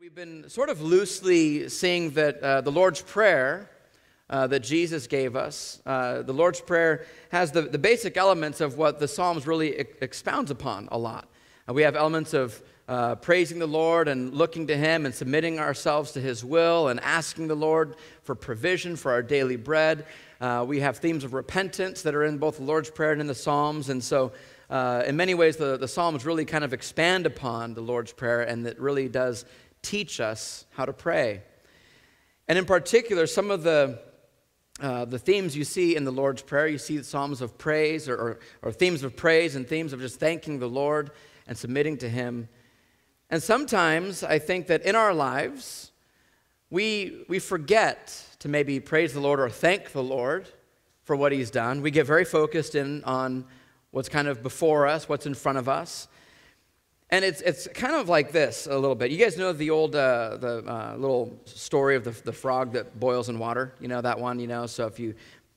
We've been sort of loosely seeing that uh, the Lord's Prayer uh, that Jesus gave us, uh, the Lord's Prayer has the, the basic elements of what the Psalms really ex- expounds upon a lot. Uh, we have elements of uh, praising the Lord and looking to Him and submitting ourselves to His will and asking the Lord for provision for our daily bread. Uh, we have themes of repentance that are in both the Lord's Prayer and in the Psalms. And so, in many ways, the, the Psalms really kind of expand upon the Lord's Prayer and it really does teach us how to pray. And in particular, some of the uh, the themes you see in the Lord's Prayer, you see the psalms of praise or, or, or, themes of praise and themes of just thanking the Lord and submitting to Him. And sometimes I think that in our lives, we, we forget to maybe praise the Lord or thank the Lord for what He's done. We get very focused in on what's kind of before us, what's in front of us. And it's, it's kind of like this a little bit. You guys know the old uh, the uh, little story of the, the frog that boils in water? You know that one, you know? So if you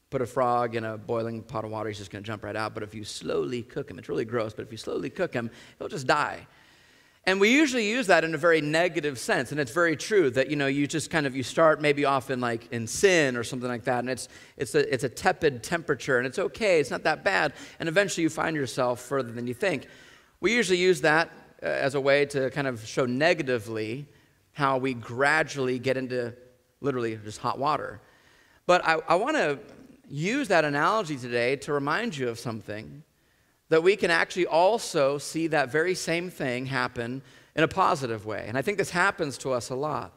put a frog in a boiling pot of water, he's just going to jump right out. But if you slowly cook him, it's really gross, but if you slowly cook him, he'll just die. And we usually use that in a very negative sense, and it's very true that you know you just kind of you start maybe often like in sin or something like that, and it's it's a it's a tepid temperature, and it's okay, it's not that bad, and eventually you find yourself further than you think. We usually use that Uh, as a way to kind of show negatively how we gradually get into literally just hot water. But I, I want to use that analogy today to remind you of something that we can actually also see that very same thing happen in a positive way. And I think this happens to us a lot.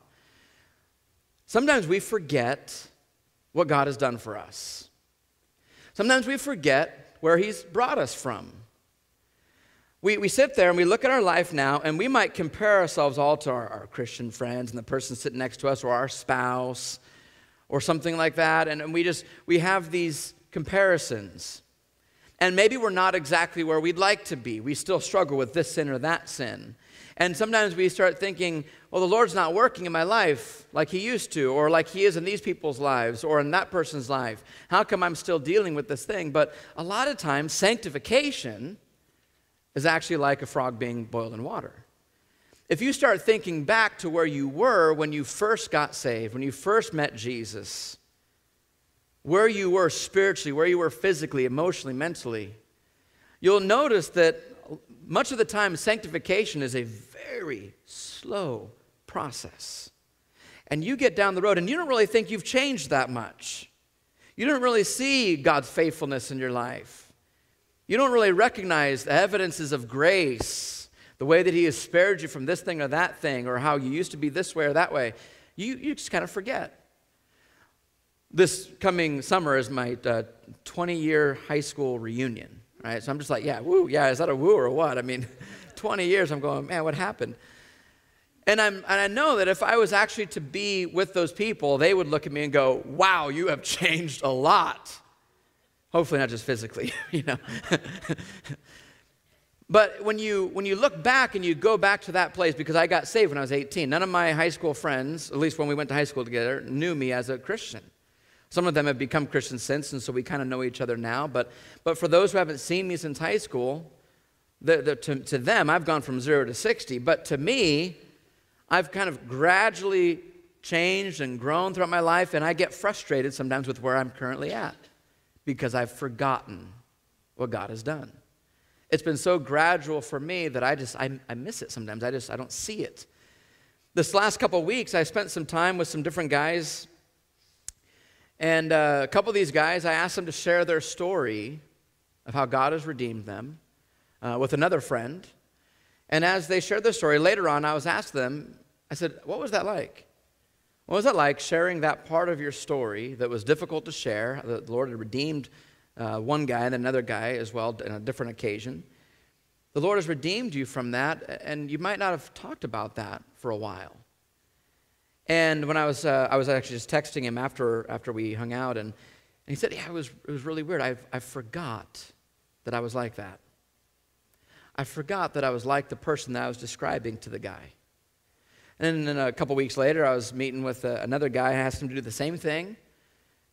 Sometimes we forget what God has done for us. Sometimes we forget where He's brought us from we, we sit there and we look at our life now, and we might compare ourselves all to our, our Christian friends and the person sitting next to us, or our spouse, or something like that. And, and we just, we have these comparisons. And maybe we're not exactly where we'd like to be. We still struggle with this sin or that sin. And sometimes we start thinking, well, the Lord's not working in my life like He used to, or like He is in these people's lives, or in that person's life. How come I'm still dealing with this thing? But a lot of times, sanctification is actually like a frog being boiled in water. If you start thinking back to where you were when you first got saved, when you first met Jesus, where you were spiritually, where you were physically, emotionally, mentally, you'll notice that much of the time sanctification is a very slow process. And you get down the road and you don't really think you've changed that much. You don't really see God's faithfulness in your life. You don't really recognize the evidences of grace, the way that He has spared you from this thing or that thing, or how you used to be this way or that way. You, you just kind of forget. This coming summer is my 20 uh, year high school reunion, right? So I'm just like, yeah, woo, yeah, is that a woo or what? I mean, 20 years, I'm going, man, what happened? And, I'm, and I know that if I was actually to be with those people, they would look at me and go, wow, you have changed a lot. Hopefully, not just physically, you know. but when you, when you look back and you go back to that place, because I got saved when I was 18, none of my high school friends, at least when we went to high school together, knew me as a Christian. Some of them have become Christians since, and so we kind of know each other now. But, but for those who haven't seen me since high school, the, the, to, to them, I've gone from zero to 60. But to me, I've kind of gradually changed and grown throughout my life, and I get frustrated sometimes with where I'm currently at because I've forgotten what God has done. It's been so gradual for me that I just, I, I miss it sometimes. I just, I don't see it. This last couple weeks, I spent some time with some different guys. And uh, a couple of these guys, I asked them to share their story of how God has redeemed them uh, with another friend. And as they shared their story, later on, I was asked them, I said, What was that like? What was it like sharing that part of your story that was difficult to share? The Lord had redeemed uh, one guy and another guy as well on a different occasion. The Lord has redeemed you from that, and you might not have talked about that for a while. And when I was, uh, I was actually just texting him after, after we hung out, and, and he said, Yeah, it was, it was really weird. I, I forgot that I was like that. I forgot that I was like the person that I was describing to the guy. And then a couple weeks later, I was meeting with uh, another guy. I asked him to do the same thing.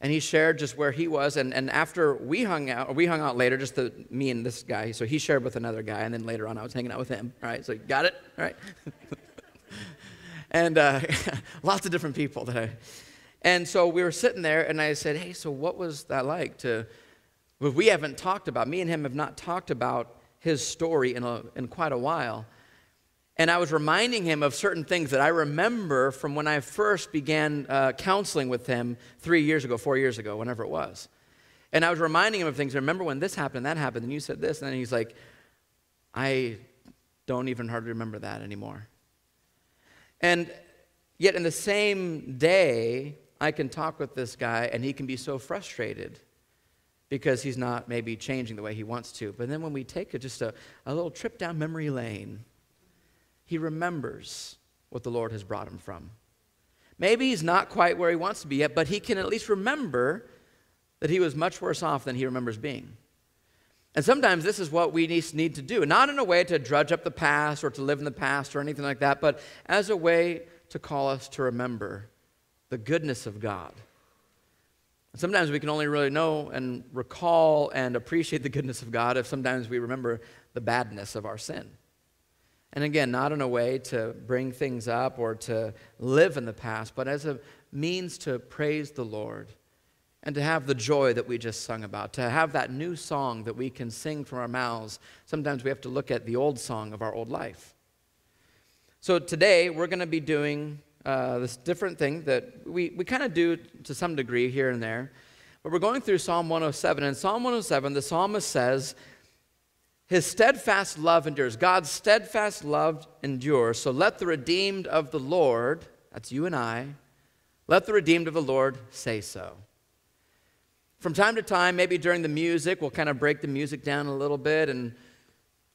And he shared just where he was. And, and after we hung out, we hung out later, just the, me and this guy. So he shared with another guy. And then later on, I was hanging out with him. All right, so got it? All right. and uh, lots of different people that I. And so we were sitting there, and I said, "Hey, so what was that like to?" Well, we haven't talked about. Me and him have not talked about his story in a, in quite a while. And I was reminding him of certain things that I remember from when I first began uh, counseling with him three years ago, four years ago, whenever it was. And I was reminding him of things. I Remember when this happened, that happened, and you said this, and then he's like, I don't even hardly remember that anymore. And yet, in the same day, I can talk with this guy, and he can be so frustrated because he's not maybe changing the way he wants to. But then when we take a, just a, a little trip down memory lane, he remembers what the Lord has brought him from. Maybe he's not quite where he wants to be yet, but he can at least remember that he was much worse off than he remembers being. And sometimes this is what we need to do, not in a way to drudge up the past or to live in the past or anything like that, but as a way to call us to remember the goodness of God. Sometimes we can only really know and recall and appreciate the goodness of God if sometimes we remember the badness of our sin. And again, not in a way to bring things up or to live in the past, but as a means to praise the Lord and to have the joy that we just sung about, to have that new song that we can sing from our mouths. Sometimes we have to look at the old song of our old life. So today we're going to be doing uh, this different thing that we, we kind of do to some degree here and there. But we're going through Psalm 107. And Psalm 107, the psalmist says, His steadfast love endures. God's steadfast love endures. So let the redeemed of the Lord, that's you and I, let the redeemed of the Lord say so. From time to time, maybe during the music, we'll kind of break the music down a little bit and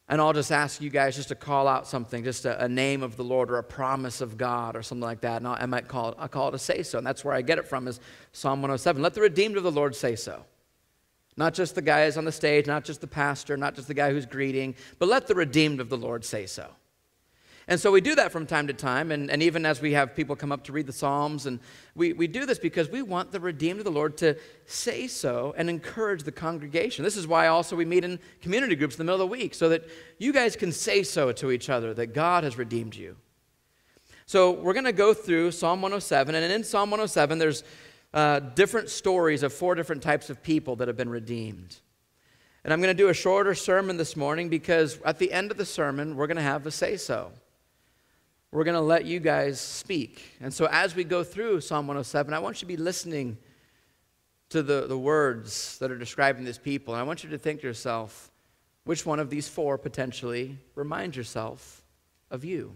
and I'll just ask you guys just to call out something, just a, a name of the Lord or a promise of God or something like that. And I'll, I might call it, I'll call it a say so. And that's where I get it from is Psalm 107. Let the redeemed of the Lord say so. Not just the guys on the stage, not just the pastor, not just the guy who's greeting, but let the redeemed of the Lord say so. And so we do that from time to time, and, and even as we have people come up to read the Psalms, and we, we do this because we want the redeemed of the Lord to say so and encourage the congregation. This is why also we meet in community groups in the middle of the week, so that you guys can say so to each other that God has redeemed you. So we're going to go through Psalm 107, and in Psalm 107, there's uh, different stories of four different types of people that have been redeemed. And I'm going to do a shorter sermon this morning because at the end of the sermon, we're going to have a say so we're going to let you guys speak. And so as we go through Psalm 107, I want you to be listening to the, the words that are describing these people. And I want you to think to yourself, which one of these four potentially reminds yourself of you,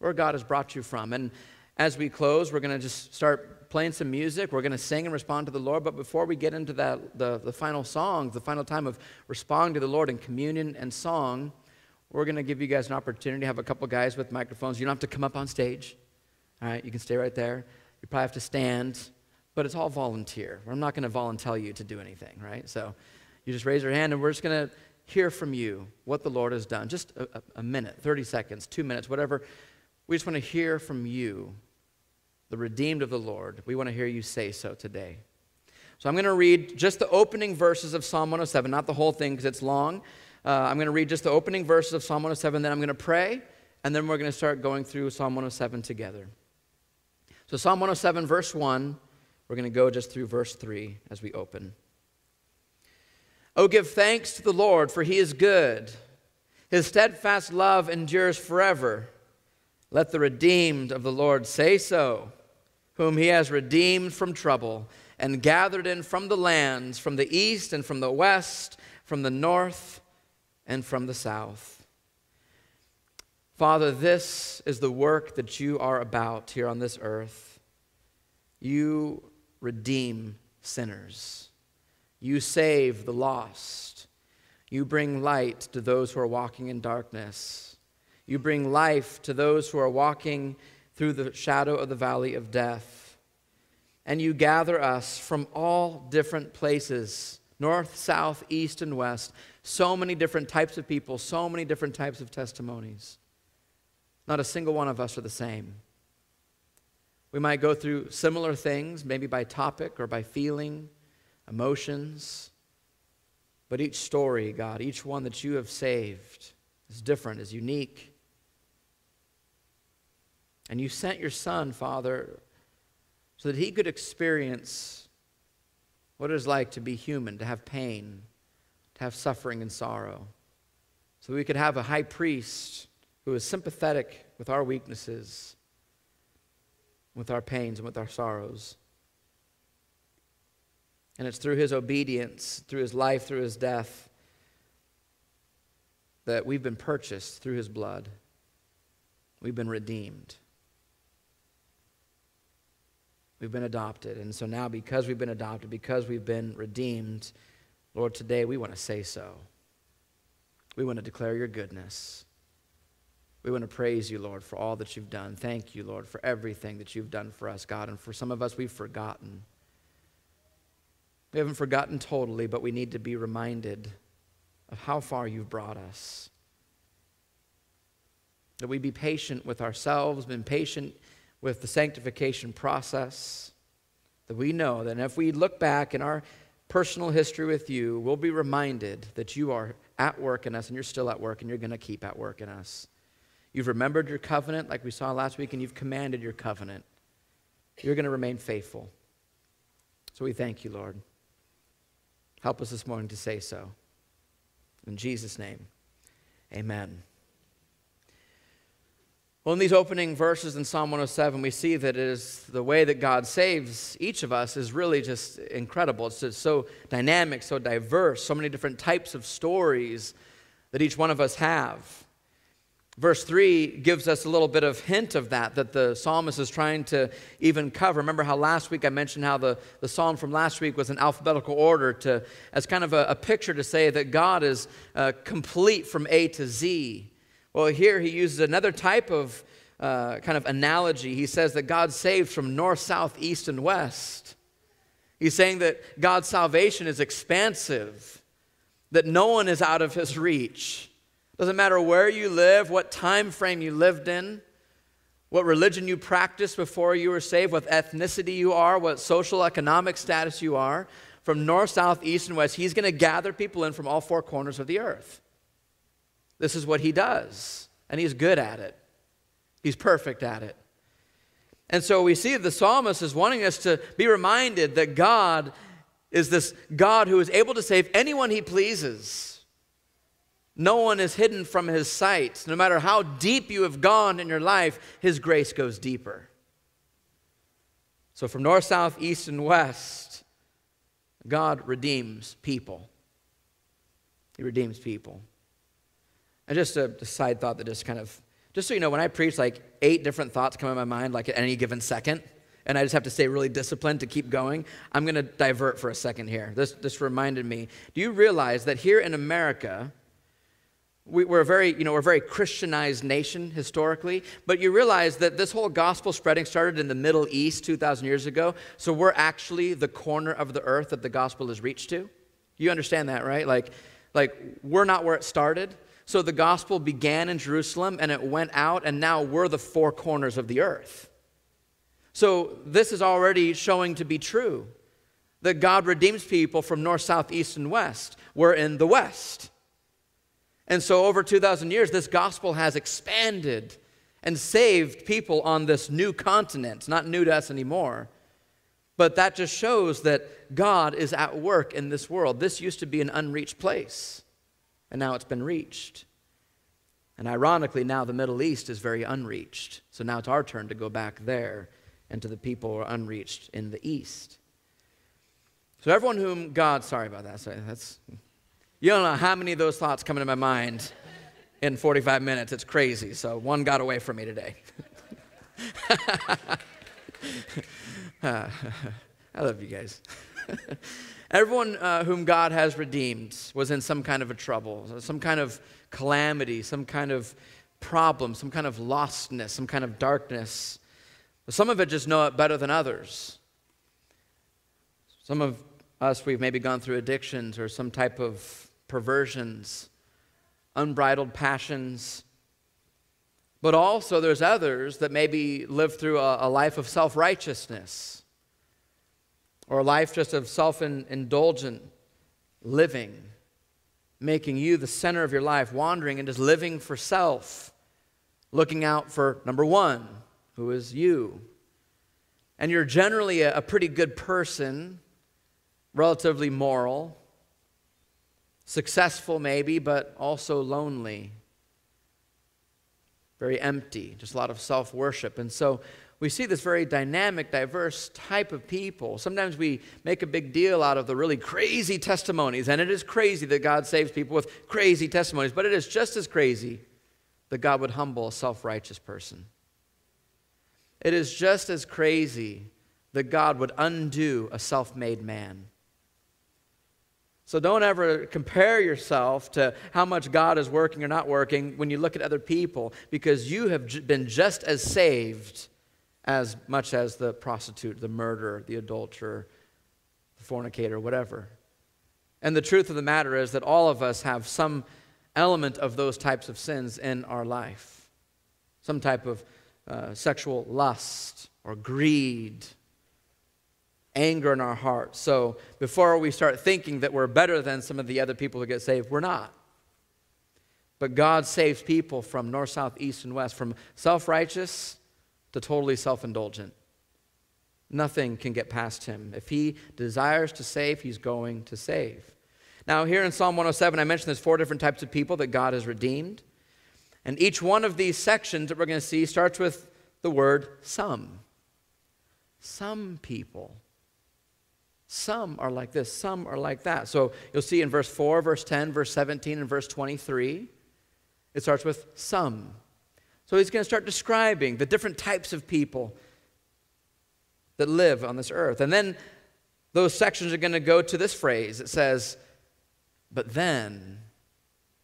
where God has brought you from. And as we close, we're going to just start playing some music. We're going to sing and respond to the Lord. But before we get into that, the, the final songs, the final time of responding to the Lord in communion and song, we're going to give you guys an opportunity to have a couple guys with microphones. You don't have to come up on stage. All right, you can stay right there. You probably have to stand, but it's all volunteer. I'm not going to volunteer you to do anything, right? So you just raise your hand and we're just going to hear from you what the Lord has done. Just a, a minute, 30 seconds, two minutes, whatever. We just want to hear from you, the redeemed of the Lord. We want to hear you say so today. So I'm going to read just the opening verses of Psalm 107, not the whole thing because it's long. Uh, I'm going to read just the opening verses of Psalm 107, then I'm going to pray, and then we're going to start going through Psalm 107 together. So, Psalm 107, verse 1, we're going to go just through verse 3 as we open. Oh, give thanks to the Lord, for he is good. His steadfast love endures forever. Let the redeemed of the Lord say so, whom he has redeemed from trouble and gathered in from the lands, from the east and from the west, from the north and from the south. Father, this is the work that you are about here on this earth. You redeem sinners, you save the lost, you bring light to those who are walking in darkness, you bring life to those who are walking through the shadow of the valley of death. And you gather us from all different places north, south, east, and west so many different types of people, so many different types of testimonies. Not a single one of us are the same. We might go through similar things, maybe by topic or by feeling, emotions. But each story, God, each one that you have saved is different, is unique. And you sent your son, Father, so that he could experience what it is like to be human, to have pain, to have suffering and sorrow. So we could have a high priest who is sympathetic with our weaknesses, with our pains, and with our sorrows. And it's through his obedience, through his life, through his death, that we've been purchased through his blood. We've been redeemed. We've been adopted. And so now, because we've been adopted, because we've been redeemed, Lord, today we want to say so. We want to declare your goodness. We want to praise you, Lord, for all that you've done. Thank you, Lord, for everything that you've done for us, God. And for some of us, we've forgotten. We haven't forgotten totally, but we need to be reminded of how far you've brought us. That we be patient with ourselves, been patient with the sanctification process. That we know that if we look back in our personal history with you, we'll be reminded that you are at work in us and you're still at work and you're going to keep at work in us. You've remembered your covenant like we saw last week and you've commanded your covenant. You're going to remain faithful. So we thank you, Lord. Help us this morning to say so. In Jesus' name, amen. Well, in these opening verses in Psalm 107, we see that it is the way that God saves each of us is really just incredible. It's just so dynamic, so diverse, so many different types of stories that each one of us have. Verse 3 gives us a little bit of hint of that, that the psalmist is trying to even cover. Remember how last week I mentioned how the, the psalm from last week was in alphabetical order to, as kind of a, a picture to say that God is uh, complete from A to Z. Well, here he uses another type of uh, kind of analogy. He says that God saves from north, south, east, and west. He's saying that God's salvation is expansive, that no one is out of his reach. Doesn't matter where you live, what time frame you lived in, what religion you practiced before you were saved, what ethnicity you are, what social economic status you are, from north, south, east, and west, he's going to gather people in from all four corners of the earth. This is what he does, and he's good at it. He's perfect at it. And so we see the psalmist is wanting us to be reminded that God is this God who is able to save anyone he pleases. No one is hidden from his sight. No matter how deep you have gone in your life, his grace goes deeper. So, from north, south, east, and west, God redeems people. He redeems people. And just a, a, side thought that just kind of, just so you know, when I preach, like eight different thoughts come in my mind, like at any given second, and I just have to stay really disciplined to keep going, I'm going to divert for a second here. This, this reminded me. Do you realize that here in America, we, are a very, you know, we're a very Christianized nation historically, but you realize that this whole gospel spreading started in the Middle East 2,000 years ago. So we're actually the corner of the earth that the gospel has reached to. You understand that, right? Like, like we're not where it started. So the gospel began in Jerusalem and it went out, and now we're the four corners of the earth. So this is already showing to be true that God redeems people from north, south, east, and west. We're in the west. And so, over 2,000 years, this gospel has expanded and saved people on this new continent. It's not new to us anymore. But that just shows that God is at work in this world. This used to be an unreached place, and now it's been reached. And ironically, now the Middle East is very unreached. So now it's our turn to go back there and to the people who are unreached in the East. So, everyone whom God, sorry about that, sorry, that's you don't know how many of those thoughts come into my mind in 45 minutes. It's crazy. So one got away from me today. I love you guys. Everyone uh, whom God has redeemed was in some kind of a trouble, some kind of calamity, some kind of problem, some kind of lostness, some kind of darkness. Some of it just know it better than others. Some of us, we've maybe gone through addictions or some type of perversions, unbridled passions. But also, there's others that maybe live through a, a life of self righteousness or a life just of self indulgent living, making you the center of your life, wandering and just living for self, looking out for number one, who is you. And you're generally a, pretty good person, relatively moral, successful maybe, but also lonely, very empty, just a lot of self worship. And so we see this very dynamic, diverse type of people. Sometimes we make a big deal out of the really crazy testimonies, and it is crazy that God saves people with crazy testimonies, but it is just as crazy that God would humble a self righteous person. It is just as crazy that God would undo a self made man. So don't ever compare yourself to how much God is working or not working when you look at other people, because you have been just as saved as much as the prostitute, the murderer, the adulterer, the fornicator, whatever. And the truth of the matter is that all of us have some element of those types of sins in our life. Some type of uh, sexual lust or greed, anger in our heart. So before we start thinking that we're better than some of the other people who get saved, we're not. But God saves people from north, south, east, and west, from self righteous to totally self indulgent. Nothing can get past him. If he desires to save, he's going to save. Now, here in Psalm 107, I mentioned there's four different types of people that God has redeemed. And each one of these sections that we're going to see starts with the word some. Some people. Some are like this, some are like that. So you'll see in verse 4, verse 10, verse 17, and verse 23, it starts with some. So he's going to start describing the different types of people that live on this earth. And then those sections are going to go to this phrase. It says, But then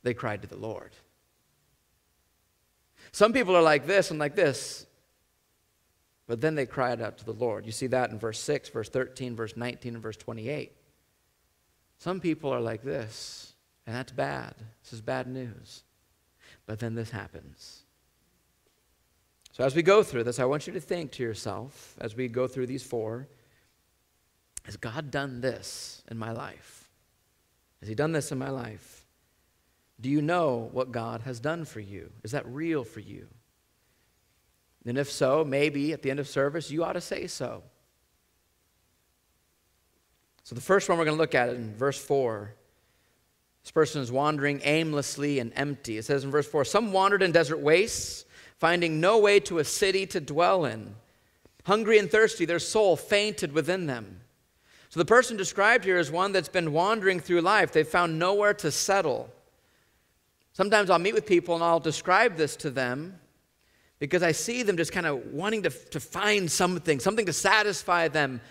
they cried to the Lord. Some people are like this and like this, but then they cried out to the Lord. You see that in verse 6, verse 13, verse 19, and verse 28. Some people are like this, and that's bad. This is bad news. But then this happens. So, as we go through this, I want you to think to yourself, as we go through these four, has God done this in my life? Has He done this in my life? Do you know what God has done for you? Is that real for you? And if so, maybe at the end of service, you ought to say so. So, the first one we're going to look at in verse 4. This person is wandering aimlessly and empty. It says in verse 4 Some wandered in desert wastes finding no way to a city to dwell in. Hungry and thirsty, their soul fainted within them. So the person described here is one that's been wandering through life. They've found nowhere to settle. Sometimes I'll meet with people and I'll describe this to them because I see them just kind of wanting to, to find something, something to satisfy them.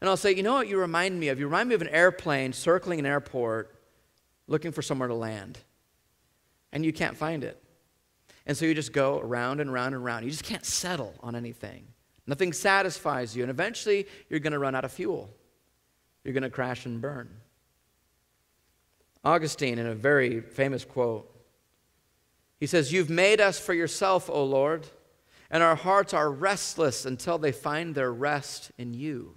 And I'll say, you know what you remind me of? You remind me of an airplane circling an airport looking for somewhere to land. And you can't find it. And so you just go around and around and around. You just can't settle on anything. Nothing satisfies you. And eventually, you're going to run out of fuel. You're going to crash and burn. Augustine, in a very famous quote, he says, You've made us for yourself, O Lord, and our hearts are restless until they find their rest in you.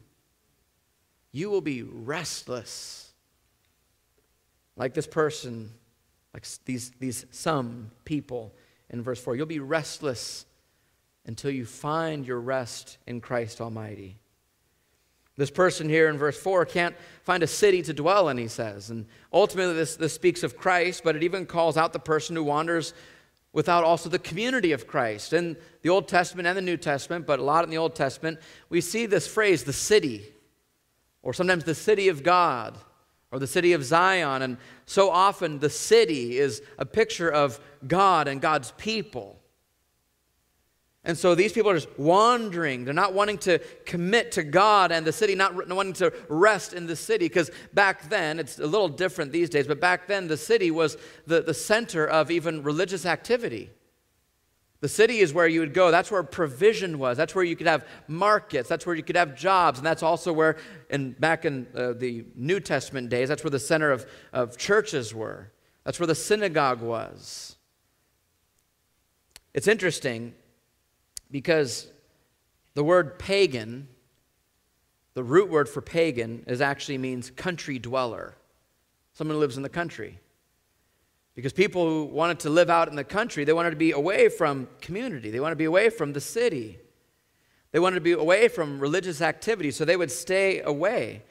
You will be restless. Like this person, like these, these some people in verse 4. You'll be restless until you find your rest in Christ Almighty. This person here in verse 4 can't find a city to dwell in, he says. And ultimately, this, this speaks of Christ, but it even calls out the person who wanders without also the community of Christ. In the Old Testament and the New Testament, but a lot in the Old Testament, we see this phrase, the city, or sometimes the city of God or the city of Zion. And so often the city is a picture of God and God's people. And so these people are just wandering. They're not wanting to commit to God and the city, not wanting to rest in the city. Because back then, it's a little different these days, but back then, the city was the, the center of even religious activity. The city is where you would go. That's where provision was. That's where you could have markets. That's where you could have jobs. And that's also where, in, back in uh, the New Testament days, that's where the center of, of churches were. That's where the synagogue was. It's interesting because the word pagan, the root word for pagan, is actually means country dweller, someone who lives in the country. Because people who wanted to live out in the country, they wanted to be away from community, they wanted to be away from the city. They wanted to be away from religious activity, so they would stay away.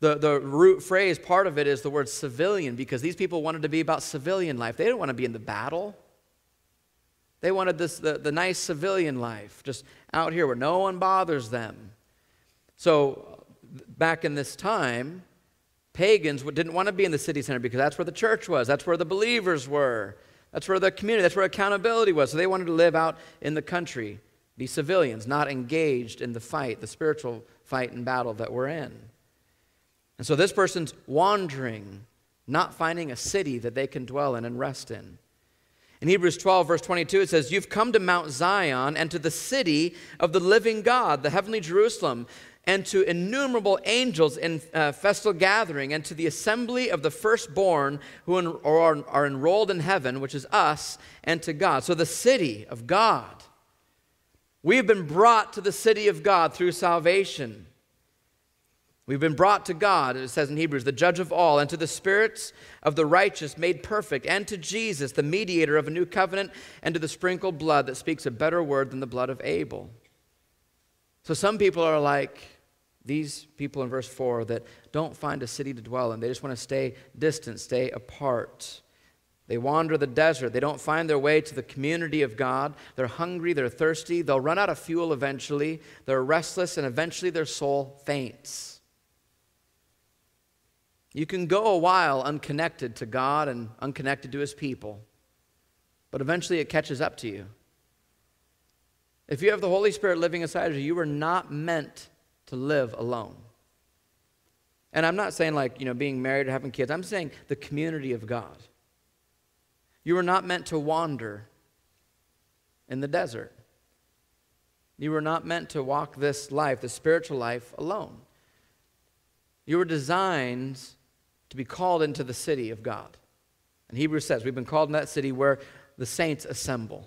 The, the root phrase, part of it, is the word civilian, because these people wanted to be about civilian life. They didn't want to be in the battle. They wanted this, the, the nice civilian life, just out here where no one bothers them. So, back in this time, pagans didn't want to be in the city center because that's where the church was, that's where the believers were, that's where the community, that's where accountability was. So, they wanted to live out in the country, be civilians, not engaged in the fight, the spiritual fight and battle that we're in. And so, this person's wandering, not finding a city that they can dwell in and rest in. In Hebrews 12, verse 22, it says, You've come to Mount Zion and to the city of the living God, the heavenly Jerusalem, and to innumerable angels in uh, festal gathering, and to the assembly of the firstborn who en- are, are enrolled in heaven, which is us, and to God. So the city of God. We have been brought to the city of God through salvation. We've been brought to God, it says in Hebrews, the judge of all, and to the spirits of the righteous made perfect, and to Jesus, the mediator of a new covenant, and to the sprinkled blood that speaks a better word than the blood of Abel. So some people are like these people in verse 4 that don't find a city to dwell in. They just want to stay distant, stay apart. They wander the desert. They don't find their way to the community of God. They're hungry, they're thirsty. They'll run out of fuel eventually. They're restless, and eventually their soul faints. You can go a while unconnected to God and unconnected to His people, but eventually it catches up to you. If you have the Holy Spirit living inside of you, you were not meant to live alone. And I'm not saying like, you know, being married or having kids. I'm saying the community of God. You were not meant to wander in the desert. You were not meant to walk this life, the spiritual life, alone. You were designed to be called into the city of God. And Hebrews says we've been called in that city where the saints assemble.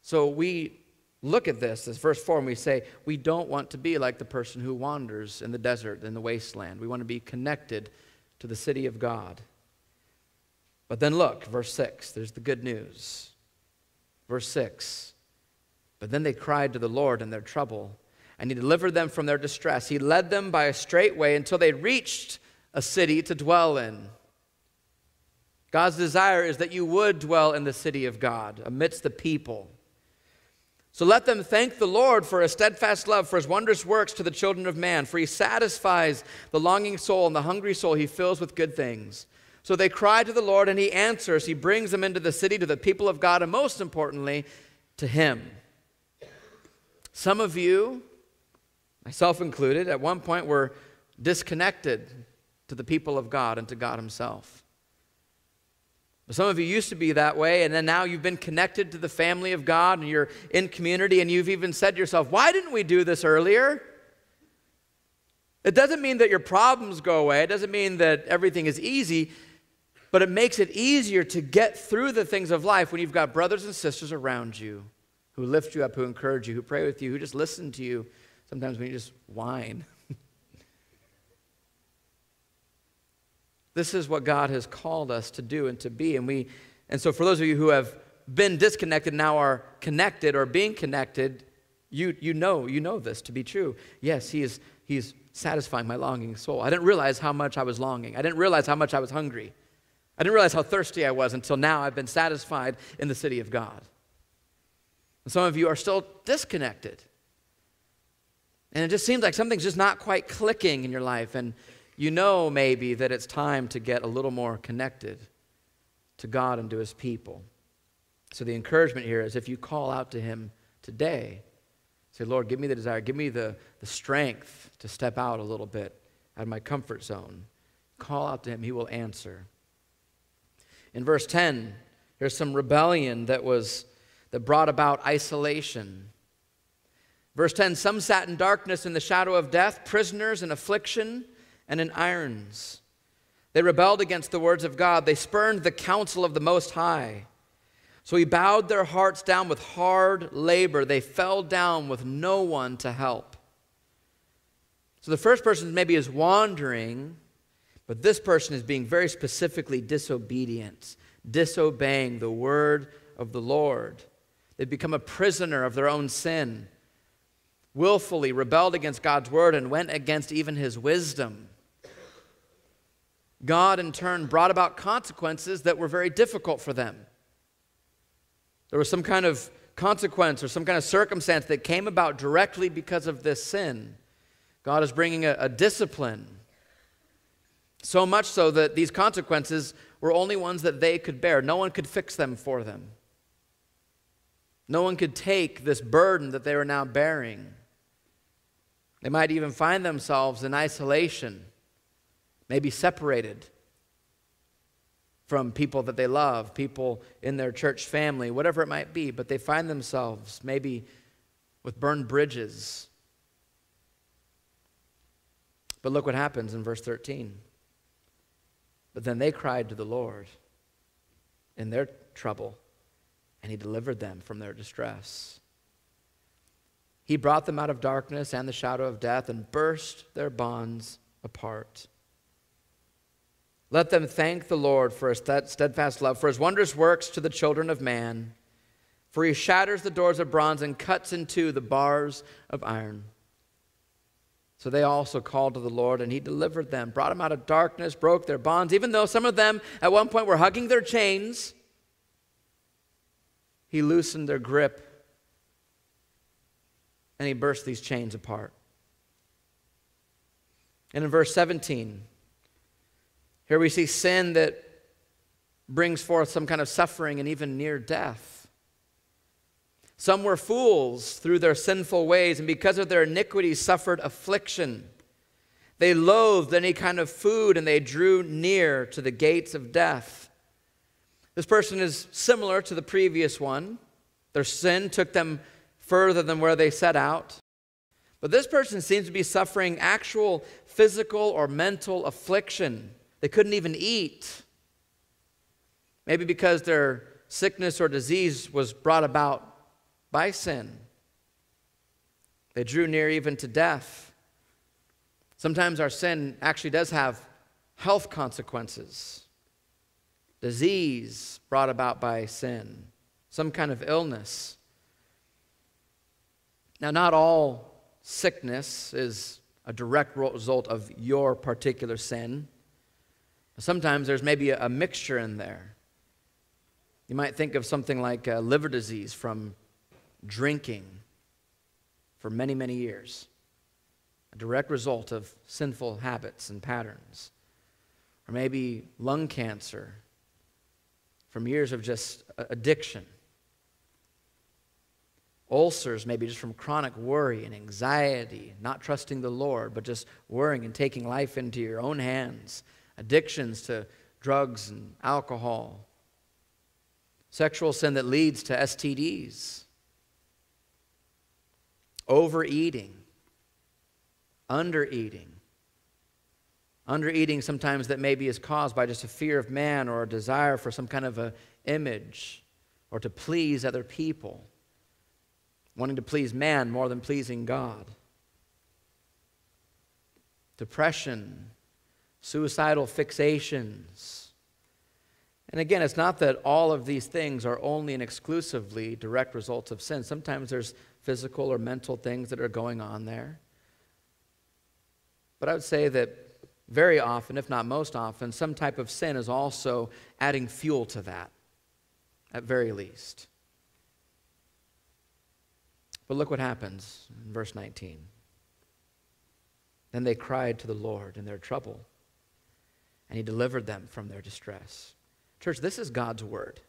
So we look at this, this verse 4, and we say, we don't want to be like the person who wanders in the desert, in the wasteland. We want to be connected to the city of God. But then look, verse 6, there's the good news. Verse 6 But then they cried to the Lord in their trouble, and he delivered them from their distress. He led them by a straight way until they reached a city to dwell in. God's desire is that you would dwell in the city of God amidst the people. So let them thank the Lord for his steadfast love, for his wondrous works to the children of man, for he satisfies the longing soul and the hungry soul he fills with good things. So they cry to the Lord, and he answers. He brings them into the city to the people of God, and most importantly, to him. Some of you, myself included, at one point were disconnected to the people of God and to God Himself. Some of you used to be that way, and then now you've been connected to the family of God and you're in community, and you've even said to yourself, Why didn't we do this earlier? It doesn't mean that your problems go away, it doesn't mean that everything is easy, but it makes it easier to get through the things of life when you've got brothers and sisters around you who lift you up, who encourage you, who pray with you, who just listen to you sometimes when you just whine. This is what God has called us to do and to be. And, we, and so, for those of you who have been disconnected, now are connected or being connected, you, you know, you know this to be true. Yes, he is, he is satisfying my longing soul. I didn't realize how much I was longing. I didn't realize how much I was hungry. I didn't realize how thirsty I was until now I've been satisfied in the city of God. And some of you are still disconnected. And it just seems like something's just not quite clicking in your life. And you know maybe that it's time to get a little more connected to God and to his people. So the encouragement here is if you call out to him today, say, Lord, give me the desire, give me the, the strength to step out a little bit out of my comfort zone. Call out to him, he will answer. In verse 10, there's some rebellion that was that brought about isolation. Verse 10 Some sat in darkness in the shadow of death, prisoners in affliction and in irons. They rebelled against the words of God. They spurned the counsel of the Most High. So he bowed their hearts down with hard labor. They fell down with no one to help. So the first person maybe is wandering, but this person is being very specifically disobedient, disobeying the word of the Lord. They've become a prisoner of their own sin, willfully rebelled against God's word and went against even his wisdom. God, in turn, brought about consequences that were very difficult for them. There was some kind of consequence or some kind of circumstance that came about directly because of this sin. God is bringing a, a discipline. So much so that these consequences were only ones that they could bear. No one could fix them for them. No one could take this burden that they were now bearing. They might even find themselves in isolation, maybe separated from people that they love, people in their church family, whatever it might be, but they find themselves maybe with burned bridges. But look what happens in verse 13. But then they cried to the Lord in their trouble, and He delivered them from their distress. He brought them out of darkness and the shadow of death and burst their bonds apart. Let them thank the Lord for his steadfast love, for his wondrous works to the children of man. For he shatters the doors of bronze and cuts in two the bars of iron. So they also called to the Lord, and he delivered them, brought them out of darkness, broke their bonds. Even though some of them at one point were hugging their chains, he loosened their grip and he burst these chains apart. And in verse 17, here we see sin that brings forth some kind of suffering and even near death. Some were fools through their sinful ways, and because of their iniquity, suffered affliction. They loathed any kind of food, and they drew near to the gates of death. This person is similar to the previous one. Their sin took them further than where they set out. But this person seems to be suffering actual physical or mental affliction. They couldn't even eat. Maybe because their sickness or disease was brought about by sin. They drew near even to death. Sometimes our sin actually does have health consequences, disease brought about by sin, some kind of illness. Now, not all sickness is a direct result of your particular sin. Sometimes there's maybe a, mixture in there. You might think of something like uh, liver disease from drinking for many, many years, a direct result of sinful habits and patterns. Or maybe lung cancer from years of just uh, addiction. Ulcers, maybe just from chronic worry and anxiety, not trusting the Lord, but just worrying and taking life into your own hands addictions to drugs and alcohol, sexual sin that leads to STDs, overeating, undereating. Undereating sometimes that maybe is caused by just a fear of man or a desire for some kind of an image or to please other people, wanting to please man more than pleasing God. Depression, suicidal fixations. And again, it's not that all of these things are only and exclusively direct results of sin. Sometimes there's physical or mental things that are going on there. But I would say that very often, if not most often, some type of sin is also adding fuel to that, at very least. But look what happens in verse 19. Then they cried to the Lord in their trouble and he delivered them from their distress. Church, this is God's word.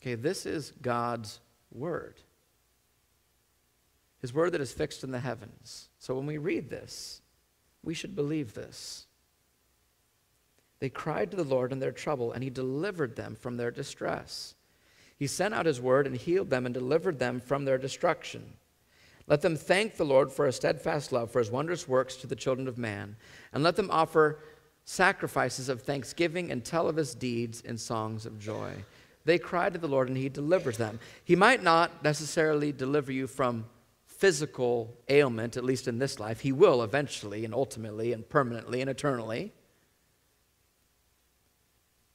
Okay, this is God's word. His word that is fixed in the heavens. So when we read this, we should believe this. They cried to the Lord in their trouble, and he delivered them from their distress. He sent out his word and healed them and delivered them from their destruction. Let them thank the Lord for his steadfast love, for his wondrous works to the children of man, and let them offer sacrifices of thanksgiving and tell of his deeds in songs of joy. They cry to the Lord, and he delivers them. He might not necessarily deliver you from physical ailment, at least in this life. He will eventually and ultimately and permanently and eternally.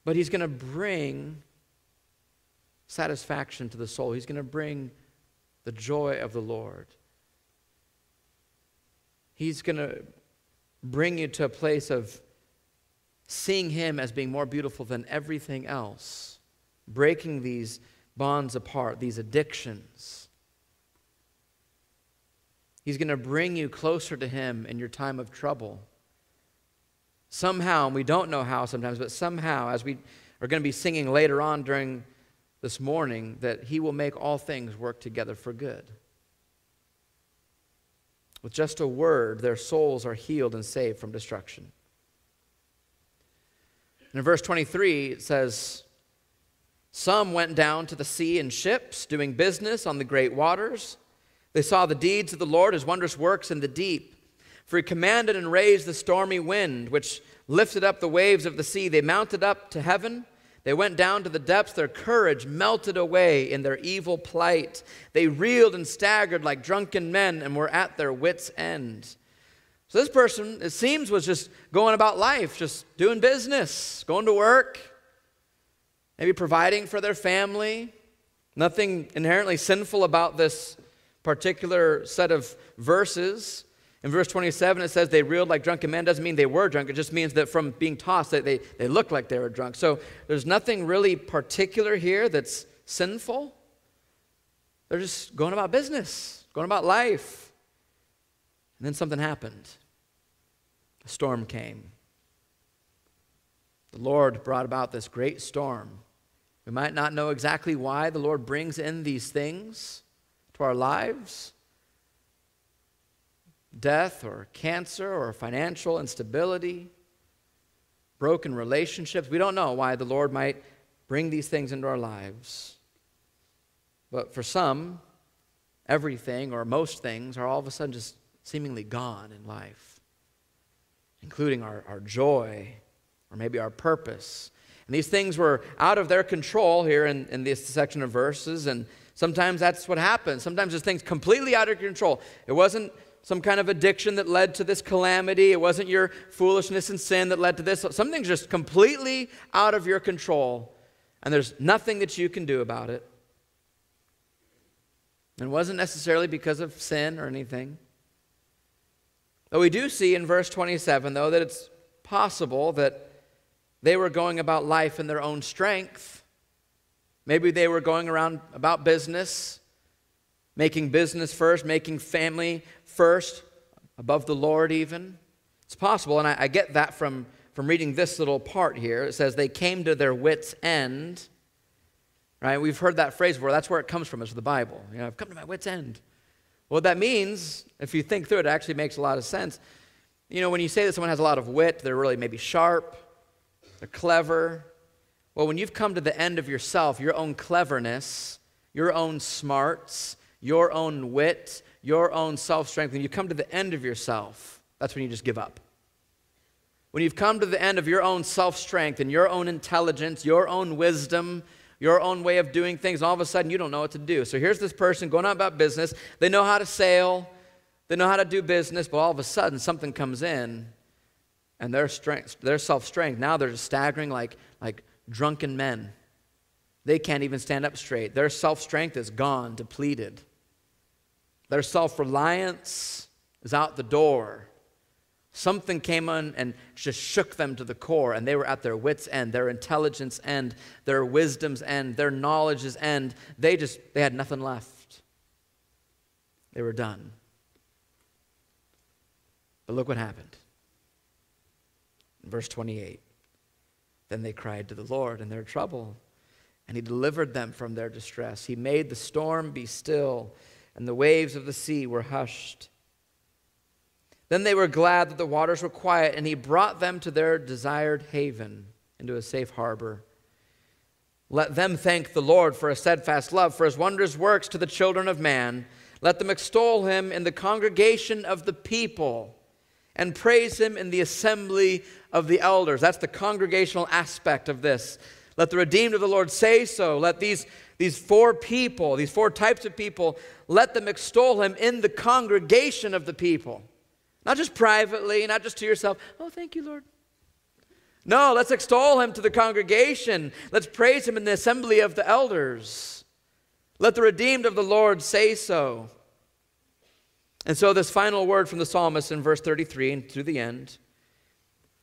But he's going to bring satisfaction to the soul. He's going to bring the joy of the Lord. He's going to bring you to a place of seeing Him as being more beautiful than everything else, breaking these bonds apart, these addictions. He's going to bring you closer to Him in your time of trouble. Somehow, and we don't know how sometimes, but somehow, as we are going to be singing later on during this morning, that He will make all things work together for good. With just a word, their souls are healed and saved from destruction. And in verse 23, it says, Some went down to the sea in ships, doing business on the great waters. They saw the deeds of the Lord, his wondrous works in the deep. For he commanded and raised the stormy wind, which lifted up the waves of the sea. They mounted up to heaven. They went down to the depths. Their courage melted away in their evil plight. They reeled and staggered like drunken men and were at their wits' end. So this person, it seems, was just going about life, just doing business, going to work, maybe providing for their family. Nothing inherently sinful about this particular set of verses. In verse 27, it says they reeled like drunken men. Doesn't mean they were drunk. It just means that from being tossed, they, they, they looked like they were drunk. So there's nothing really particular here that's sinful. They're just going about business, going about life. And then something happened. A storm came. The Lord brought about this great storm. We might not know exactly why the Lord brings in these things to our lives death or cancer or financial instability, broken relationships. We don't know why the Lord might bring these things into our lives. But for some, everything or most things are all of a sudden just seemingly gone in life, including our, our joy or maybe our purpose. And these things were out of their control here in, in this section of verses, and sometimes that's what happens. Sometimes there's things completely out of control. It wasn't some kind of addiction that led to this calamity. It wasn't your foolishness and sin that led to this. Something's just completely out of your control, and there's nothing that you can do about it. And it wasn't necessarily because of sin or anything. But we do see in verse 27, though, that it's possible that they were going about life in their own strength. Maybe they were going around about business, making business first, making family first, above the Lord, even. It's possible, and I, I, get that from, from reading this little part here. It says, They came to their wits' end. Right? We've heard that phrase before. That's where it comes from, is the Bible. You know, I've come to my wits' end. What that means, if you think through it, it actually makes a lot of sense. You know, when you say that someone has a lot of wit, they're really maybe sharp, they're clever. Well, when you've come to the end of yourself, your own cleverness, your own smarts, your own wit, your own self strength, when you come to the end of yourself, that's when you just give up. When you've come to the end of your own self strength and your own intelligence, your own wisdom, your own way of doing things, all of a sudden you don't know what to do. So here's this person going on about business. They know how to sail, they know how to do business, but all of a sudden something comes in and their strength, their self strength, now they're just staggering like, like drunken men. They can't even stand up straight. Their self strength is gone, depleted. Their self reliance is out the door. Something came on and just shook them to the core, and they were at their wits' end, their intelligence end, their wisdom's end, their knowledge's end. They just they had nothing left. They were done. But look what happened. In verse 28. Then they cried to the Lord in their trouble, and he delivered them from their distress. He made the storm be still and the waves of the sea were hushed. Then they were glad that the waters were quiet, and he brought them to their desired haven, into a safe harbor. Let them thank the Lord for his steadfast love, for his wondrous works to the children of man. Let them extol him in the congregation of the people and praise him in the assembly of the elders. That's the congregational aspect of this. Let the redeemed of the Lord say so. Let these these four people, these four types of people, let them extol him in the congregation of the people. Not just privately, not just to yourself. Oh, thank you, Lord. No, let's extol him to the congregation. Let's praise him in the assembly of the elders. Let the redeemed of the Lord say so. And so, this final word from the psalmist in verse 33 and through the end,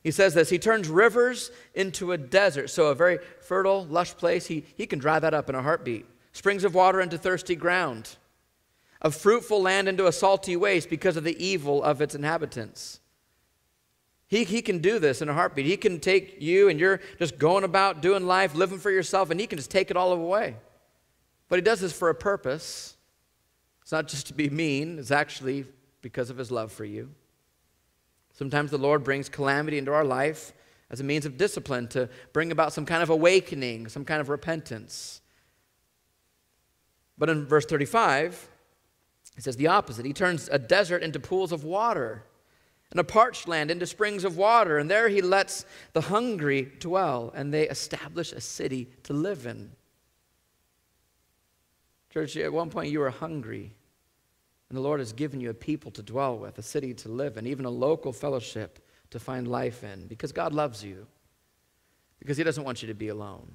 he says this He turns rivers into a desert. So, a very fertile, lush place, he, he can dry that up in a heartbeat. Springs of water into thirsty ground, a fruitful land into a salty waste because of the evil of its inhabitants. He, he can do this in a heartbeat. He can take you and you're just going about doing life, living for yourself, and he can just take it all away. But he does this for a purpose. It's not just to be mean, it's actually because of his love for you. Sometimes the Lord brings calamity into our life as a means of discipline to bring about some kind of awakening, some kind of repentance. But in verse 35, he says the opposite. He turns a desert into pools of water and a parched land into springs of water. And there he lets the hungry dwell, and they establish a city to live in. Church, at one point you were hungry, and the Lord has given you a people to dwell with, a city to live in, even a local fellowship to find life in, because God loves you, because He doesn't want you to be alone.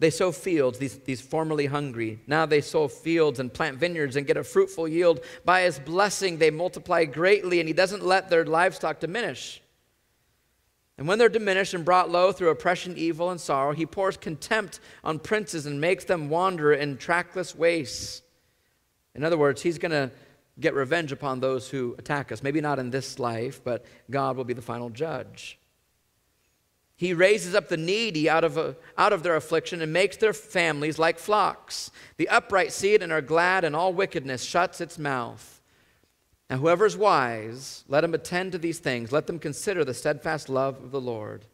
They sow fields, these, these formerly hungry. Now they sow fields and plant vineyards and get a fruitful yield. By his blessing, they multiply greatly, and he doesn't let their livestock diminish. And when they're diminished and brought low through oppression, evil, and sorrow, he pours contempt on princes and makes them wander in trackless wastes. In other words, he's going to get revenge upon those who attack us. Maybe not in this life, but God will be the final judge. He raises up the needy out of, a, out of their affliction and makes their families like flocks. The upright see it and are glad, and all wickedness shuts its mouth. Now, whoever is wise, let him attend to these things. Let them consider the steadfast love of the Lord.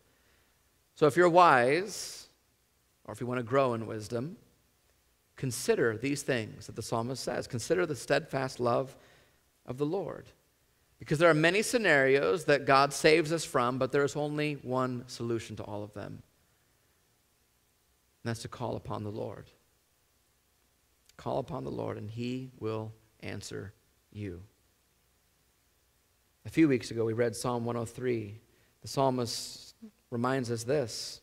So, if you're wise, or if you want to grow in wisdom, consider these things that the psalmist says. Consider the steadfast love of the Lord. Because there are many scenarios that God saves us from, but there is only one solution to all of them. And that's to call upon the Lord. Call upon the Lord, and He will answer you. A few weeks ago, we read Psalm 103. The psalmist reminds us this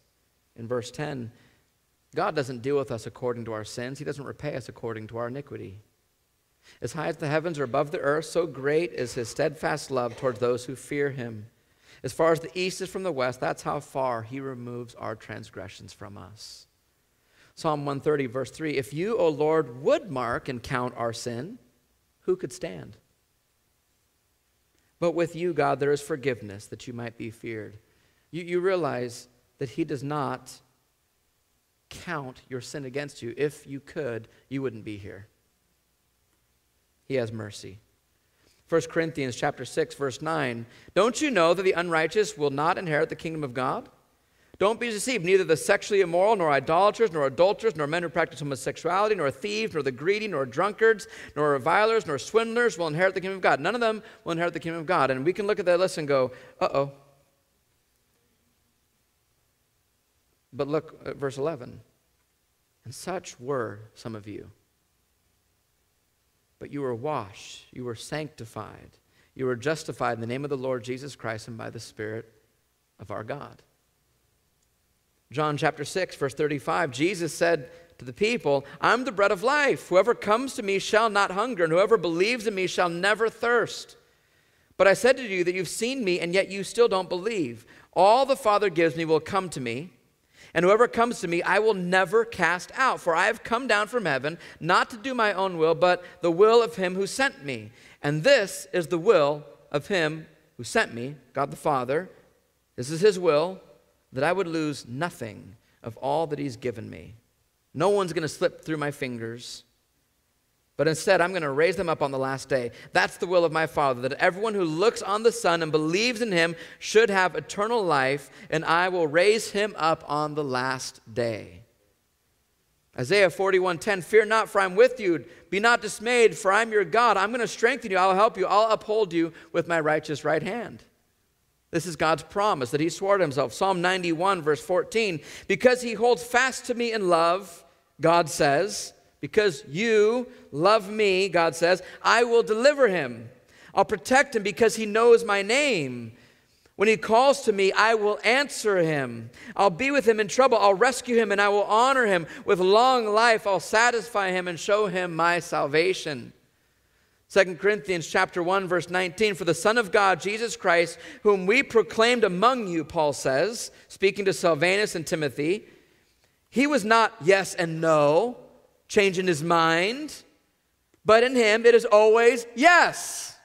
in verse 10 God doesn't deal with us according to our sins, He doesn't repay us according to our iniquity. As high as the heavens are above the earth, so great is His steadfast love towards those who fear Him. As far as the east is from the west, that's how far He removes our transgressions from us. Psalm 130, verse 3 If you, O Lord, would mark and count our sin, who could stand? But with you, God, there is forgiveness that you might be feared. You, you realize that He does not count your sin against you. If you could, you wouldn't be here. He has mercy. 1 Corinthians chapter 6 verse 9 Don't you know that the unrighteous will not inherit the kingdom of God? Don't be deceived. Neither the sexually immoral, nor idolaters, nor adulterers, nor men who practice homosexuality, nor thieves, nor the greedy, nor drunkards, nor revilers, nor swindlers will inherit the kingdom of God. None of them will inherit the kingdom of God. And we can look at that list and go, uh oh. But look at verse 11. And such were some of you. But you were washed, you were sanctified, you were justified in the name of the Lord Jesus Christ and by the Spirit of our God. John chapter 6, verse 35, Jesus said to the people, I'm the bread of life. Whoever comes to me shall not hunger, and whoever believes in me shall never thirst. But I said to you that you've seen me, and yet you still don't believe. All the Father gives me will come to me, and whoever comes to me I will never cast out. For I have come down from heaven, not to do my own will, but the will of him who sent me. And this is the will of him who sent me, God the Father. This is his will that I would lose nothing of all that He's given me. No one's going to slip through my fingers, but instead I'm going to raise them up on the last day. That's the will of my Father, that everyone who looks on the Son and believes in Him should have eternal life, and I will raise him up on the last day. Isaiah 41:10 Fear not for I'm with you be not dismayed for I'm your God I'm going to strengthen you I'll help you I'll uphold you with my righteous right hand this is God's promise that He swore to Himself. Psalm 91, verse 14. Because He holds fast to me in love, God says, because you love me, God says, I will deliver him. I'll protect him because he knows my name. When he calls to me, I will answer him. I'll be with him in trouble. I'll rescue him and I will honor him. With long life, I'll satisfy him and show him my salvation. 2 Corinthians chapter 1 verse 19 for the son of God Jesus Christ whom we proclaimed among you Paul says speaking to Silvanus and Timothy he was not yes and no changing his mind but in him it is always yes.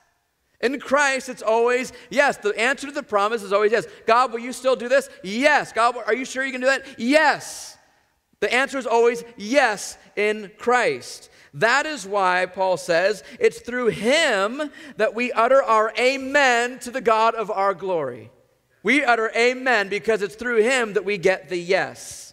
In Christ it's always yes. The answer to the promise is always yes. God will you still do this? Yes. God are you sure you can do that? Yes. The answer is always yes in Christ. That is why Paul says it's through him that we utter our amen to the God of our glory. We utter amen because it's through him that we get the yes.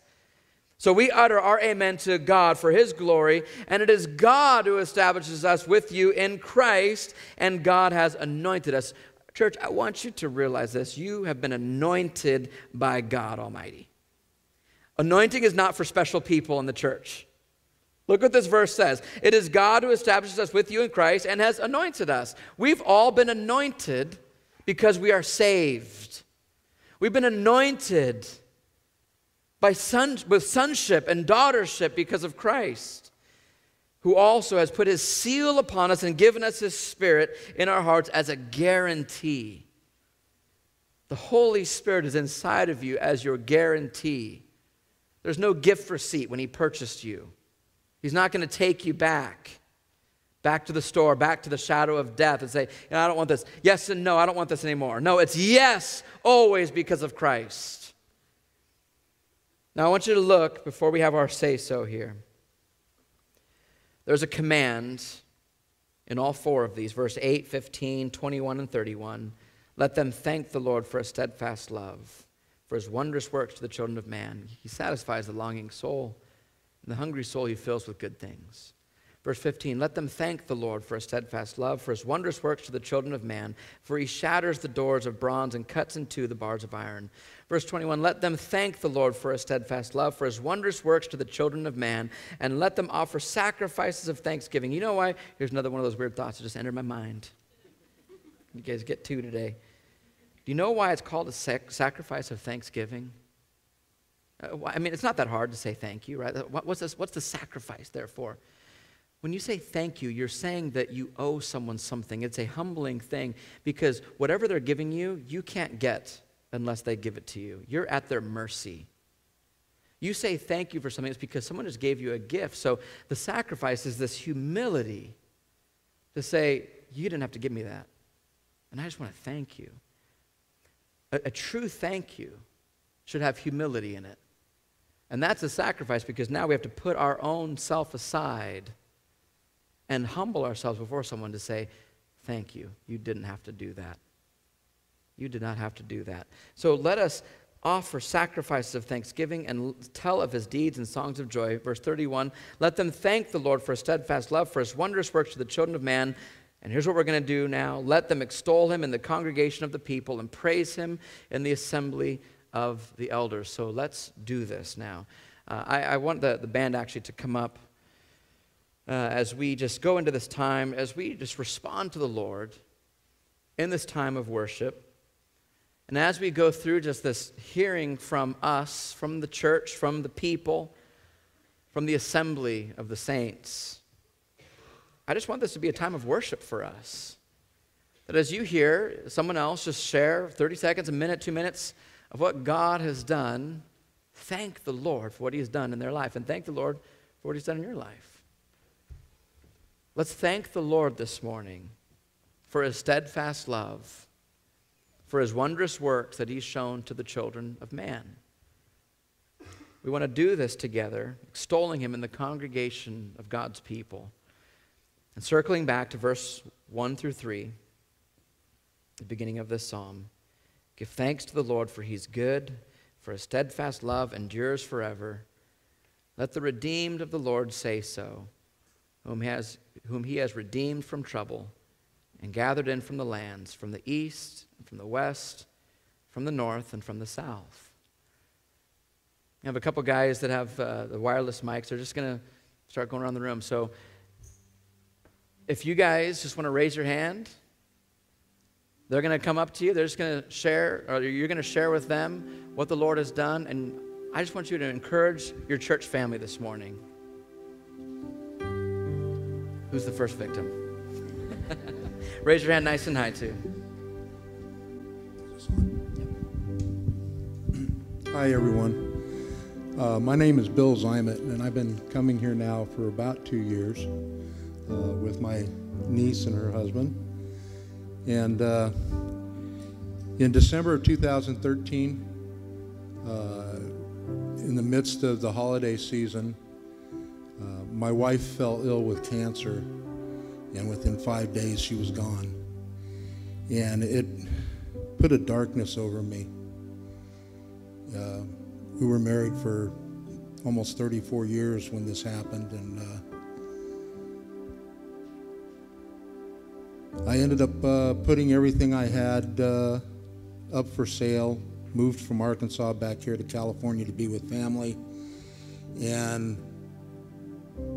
So we utter our amen to God for his glory, and it is God who establishes us with you in Christ, and God has anointed us. Church, I want you to realize this. You have been anointed by God Almighty. Anointing is not for special people in the church. Look what this verse says. It is God who establishes us with you in Christ and has anointed us. We've all been anointed because we are saved. We've been anointed by son, with sonship and daughtership because of Christ, who also has put his seal upon us and given us his spirit in our hearts as a guarantee. The Holy Spirit is inside of you as your guarantee. There's no gift receipt when he purchased you. He's not going to take you back, back to the store, back to the shadow of death and say, I don't want this. Yes and no, I don't want this anymore. No, it's yes, always because of Christ. Now, I want you to look before we have our say so here. There's a command in all four of these verse 8, 15, 21, and 31. Let them thank the Lord for a steadfast love, for his wondrous works to the children of man. He satisfies the longing soul. And the hungry soul he fills with good things. Verse 15, let them thank the Lord for his steadfast love, for his wondrous works to the children of man, for he shatters the doors of bronze and cuts in two the bars of iron. Verse 21, let them thank the Lord for his steadfast love, for his wondrous works to the children of man, and let them offer sacrifices of thanksgiving. You know why? Here's another one of those weird thoughts that just entered my mind. You guys get two today. Do you know why it's called a sac- sacrifice of thanksgiving? Uh, I mean, it's not that hard to say thank you, right? What's, this, what's the sacrifice there for? When you say thank you, you're saying that you owe someone something. It's a humbling thing because whatever they're giving you, you can't get unless they give it to you. You're at their mercy. You say thank you for something, it's because someone just gave you a gift. So the sacrifice is this humility to say, You didn't have to give me that. And I just want to thank you. A, a true thank you should have humility in it. And that's a sacrifice because now we have to put our own self aside and humble ourselves before someone to say, Thank you. You didn't have to do that. You did not have to do that. So let us offer sacrifices of thanksgiving and tell of his deeds and songs of joy. Verse 31 Let them thank the Lord for his steadfast love, for his wondrous works to the children of man. And here's what we're going to do now let them extol him in the congregation of the people and praise him in the assembly of the elders. So let's do this now. Uh, I, I, want the, the band actually to come up uh, as we just go into this time, as we just respond to the Lord in this time of worship. And as we go through just this hearing from us, from the church, from the people, from the assembly of the saints, I just want this to be a time of worship for us. That as you hear someone else just share 30 seconds, a minute, two minutes, of what God has done, thank the Lord for what He has done in their life, and thank the Lord for what He's done in your life. Let's thank the Lord this morning for His steadfast love, for His wondrous works that He's shown to the children of man. We want to do this together, extolling Him in the congregation of God's people. And circling back to verse 1 through 3, the beginning of this psalm. Give thanks to the Lord, for he's good, for his steadfast love endures forever. Let the redeemed of the Lord say so, whom, has, whom he has redeemed from trouble and gathered in from the lands, from the east, and from the west, from the north, and from the south. I have a couple guys that have uh, the wireless mics. They're just going to start going around the room. So if you guys just want to raise your hand, They're going to come up to you. They're just going to share, or you're going to share with them what the Lord has done. And I just want you to encourage your church family this morning. Who's the first victim? Raise your hand nice and high, too. Hi, everyone. Uh, my name is Bill Zymet, and I've been coming here now for about two years uh, with my niece and her husband. And uh, in December of 2013, uh, in the midst of the holiday season, my wife fell ill with cancer, and within five days she was gone. And it put a darkness over me. Uh, we were married for almost 34 years when this happened, and uh, I ended up uh, putting everything I had uh, up for sale. Moved from Arkansas back here to California to be with family, and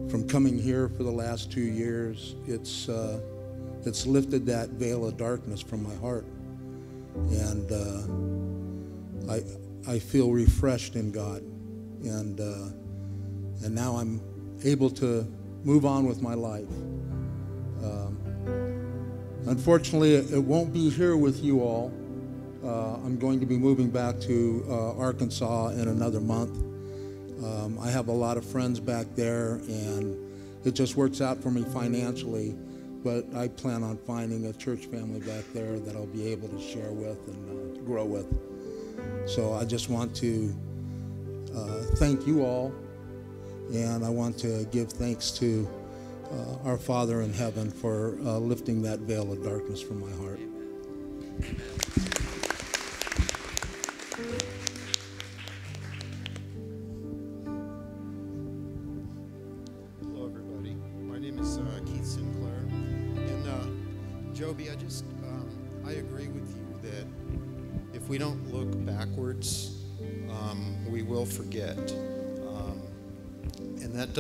from coming here for the last two years, it's uh, it's lifted that veil of darkness from my heart, and uh, I I feel refreshed in God, and uh, and now I'm able to move on with my life. Um, unfortunately, it won't be here with you all. Uh, I'm going to be moving back to uh, Arkansas in another month. Um, I have a lot of friends back there, and it just works out for me financially. But I plan on finding a church family back there that I'll be able to share with and uh, grow with. So I just want to uh, thank you all, and I want to give thanks to uh, our Father in heaven for uh, lifting that veil of darkness from my heart. Hello,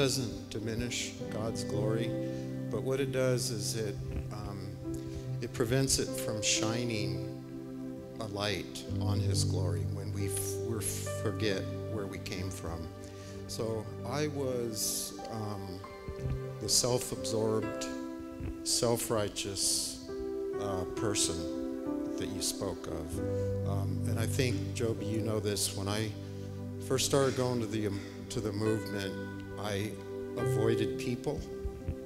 doesn't diminish God's glory, but what it does is it um, it prevents it from shining a light on His glory when we we forget where we came from. So I was um, the self absorbed, self righteous uh, person that you spoke of. Um, and I think, Joby, you know this. When I first started going to the, to the movement, I avoided people.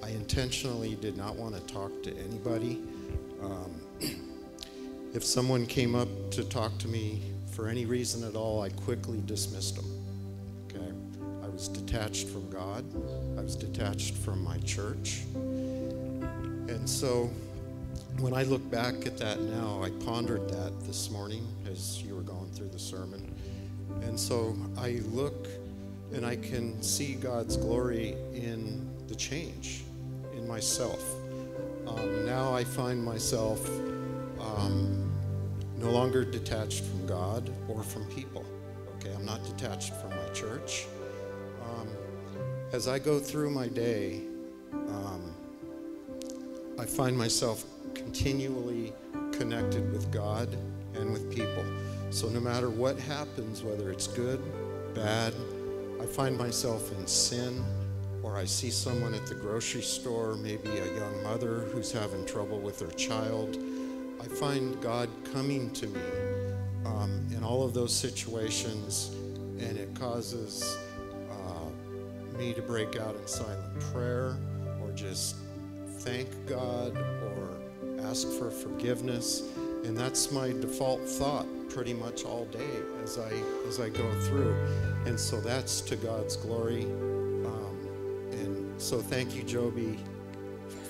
I intentionally did not want to talk to anybody. Um, if someone came up to talk to me for any reason at all, I quickly dismissed them. Okay? I was detached from God. I was detached from my church. And so when I look back at that now, I pondered that this morning as you were going through the sermon. And so I look and I can see God's glory in the change in myself. Um, now I find myself um, no longer detached from God or from people. Okay, I'm not detached from my church. Um, as I go through my day, um, I find myself continually connected with God and with people. So no matter what happens, whether it's good, bad, I find myself in sin, or I see someone at the grocery store, maybe a young mother who's having trouble with her child. I find God coming to me um, in all of those situations, and it causes uh, me to break out in silent prayer or just thank God or ask for forgiveness. And that's my default thought pretty much all day as I as I go through. And so that's to God's glory. Um, and so thank you, Joby,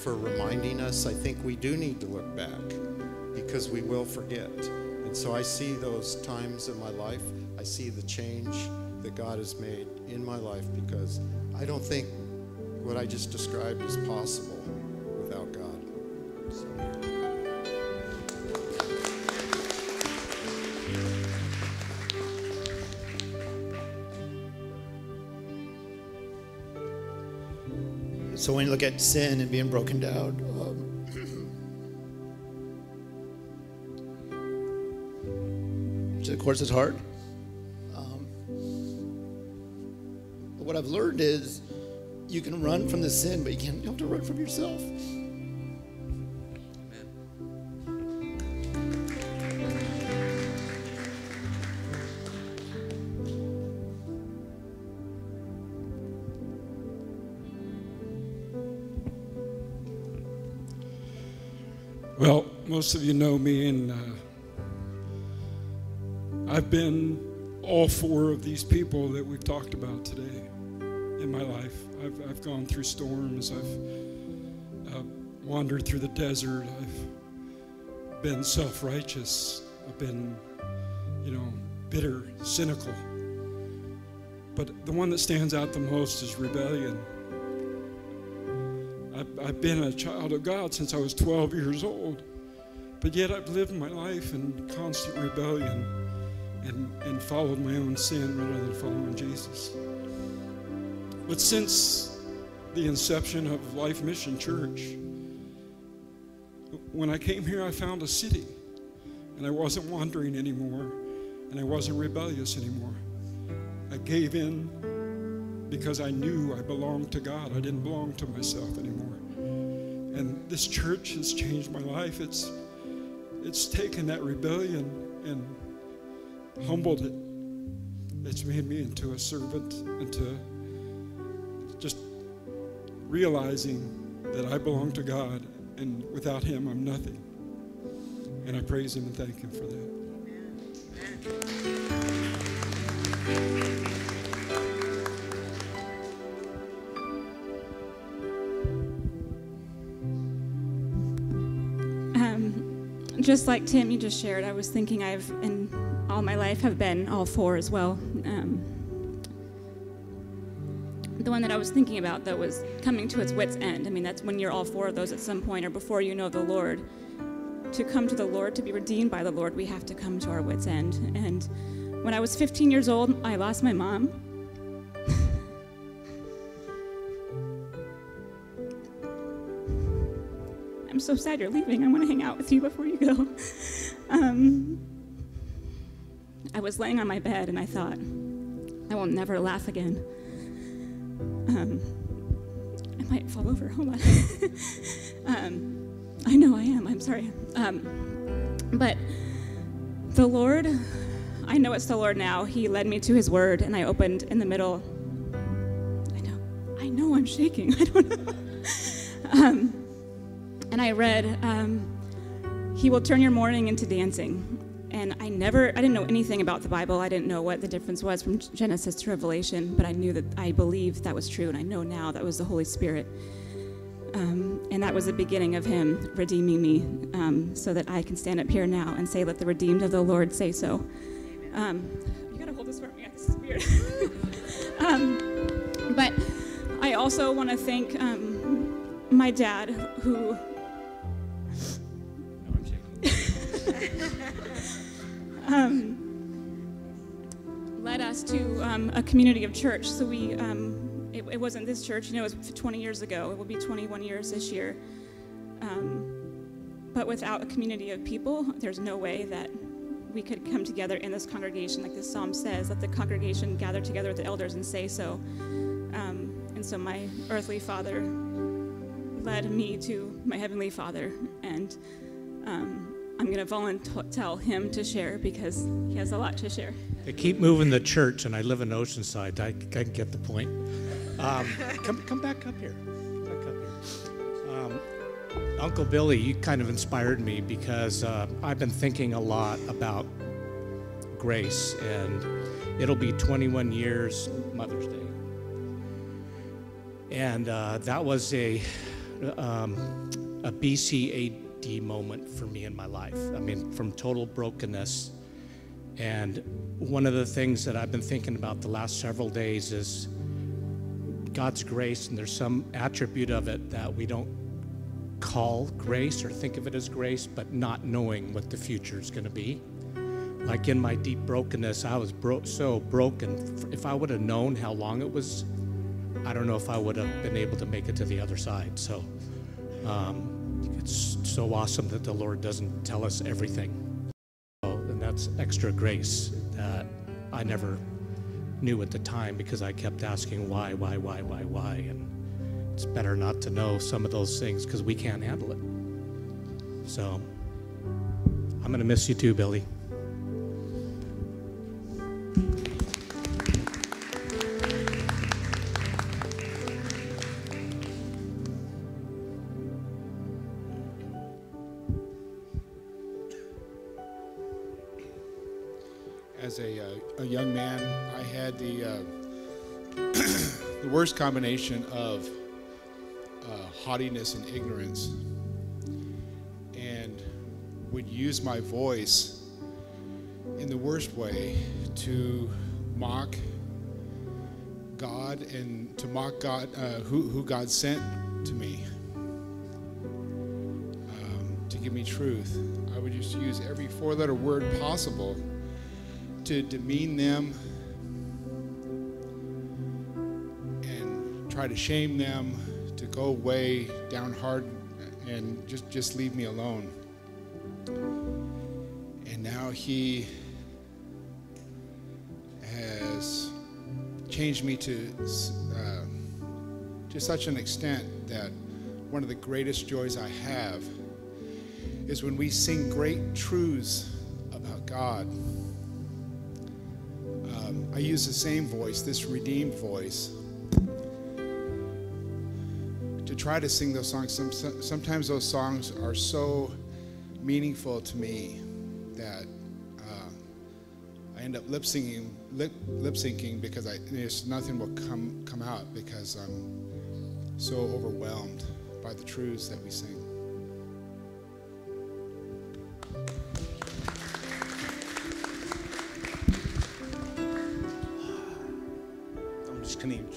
for reminding us. I think we do need to look back because we will forget. And so I see those times in my life. I see the change that God has made in my life because I don't think what I just described is possible So when you look at sin and being broken down, um, which of course is hard. Um, but what I've learned is you can run from the sin, but you, can't, you have to run from yourself. Most of you know me, and uh, I've been all four of these people that we've talked about today in my life. I've, I've gone through storms, I've uh, wandered through the desert, I've been self righteous, I've been, you know, bitter, cynical. But the one that stands out the most is rebellion. I've, I've been a child of God since I was 12 years old, but yet I've lived my life in constant rebellion and, and followed my own sin rather than following Jesus. But since the inception of Life Mission Church, when I came here, I found a city, and I wasn't wandering anymore, and I wasn't rebellious anymore. I gave in because I knew I belonged to God. I didn't belong to myself anymore. And this church has changed my life. It's it's taken that rebellion and humbled it. It's made me into a servant, into just realizing that I belong to God and without him I'm nothing. And I praise him and thank him for that. Just like Tim, you just shared, I was thinking I've, in all my life, have been all four as well. Um, the one that I was thinking about, though, was coming to its wits' end. I mean, that's when you're all four of those at some point or before you know the Lord. To come to the Lord, to be redeemed by the Lord, we have to come to our wits' end. And when I was 15 years old, I lost my mom. I'm so sad you're leaving. I want to hang out with you before you go. Um, I was laying on my bed and I thought, I will never laugh again. Um, I might fall over. Hold on. um, I know I am. I'm sorry. Um, but the Lord, I know it's the Lord now. He led me to His Word, and I opened in the middle. I know. I know I'm shaking. I don't know. And I read, um, He will turn your mourning into dancing. And I never, I didn't know anything about the Bible. I didn't know what the difference was from Genesis to Revelation, but I knew that I believed that was true, and I know now that was the Holy Spirit. Um, and that was the beginning of Him redeeming me um, so that I can stand up here now and say, Let the redeemed of the Lord say so. Um, you gotta hold this for me, this is weird. Um, but I also want to thank um, my dad, who um, led us to um, a community of church. So we, um, it, it, wasn't this church, you know, it was 20 years ago. It will be 21 years this year. Um, but without a community of people, there's no way that we could come together in this congregation, like this psalm says, let the congregation gather together with the elders and say so. Um, and so my earthly father led me to my heavenly father, and um, I'm going to volunteer him to share because he has a lot to share. They keep moving the church, and I live in Oceanside. I, I get the point. Um, come, come back up here. Back up here. Um, Uncle Billy, you kind of inspired me because uh, I've been thinking a lot about grace, and it'll be 21 years Mother's Day. And uh, that was a, um, a BCA moment for me in my life. I mean, from total brokenness. And one of the things that I've been thinking about the last several days is God's grace, and there's some attribute of it that we don't call grace or think of it as grace, but not knowing what the future is going to be. Like in my deep brokenness, I was bro- so broken. If I would have known how long it was, I don't know if I would have been able to make it to the other side. So, um, it's so awesome that the Lord doesn't tell us everything. Oh, and that's extra grace. that I never knew at the time because I kept asking why, why, why, why, why. And it's better not to know some of those things because we can't handle it. So I'm going to miss you too, Billy. A, uh, a young man, I had the, uh, the worst combination of uh, haughtiness and ignorance, and would use my voice in the worst way to mock God and to mock God, uh, who, who God sent to me um, to give me truth. I would just use every four letter word possible to demean them and try to shame them to go away down hard and just just leave me alone. And now he has changed me to uh, to such an extent that one of the greatest joys I have is when we sing great truths about God I use the same voice, this redeemed voice, to try to sing those songs. Some, sometimes those songs are so meaningful to me that uh, I end up lip syncing, lip, lip syncing because I, there's nothing will come come out because I'm so overwhelmed by the truths that we sing.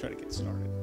Try to get started.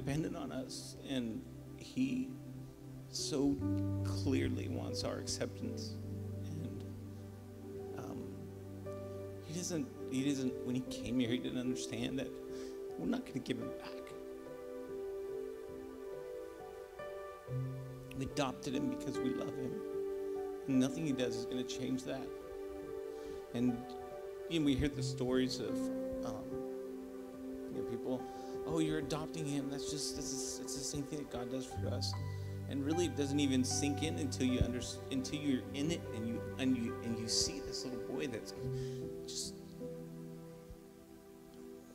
Dependent on us, and he so clearly wants our acceptance. And um, he doesn't. He doesn't. When he came here, he didn't understand that we're not going to give him back. We adopted him because we love him. And nothing he does is going to change that. And you know, we hear the stories of oh, you're adopting him. That's just this is it's the same thing that God does for us. And really, it doesn't even sink in until you under, until you're in it and you and you and you see this little boy that's just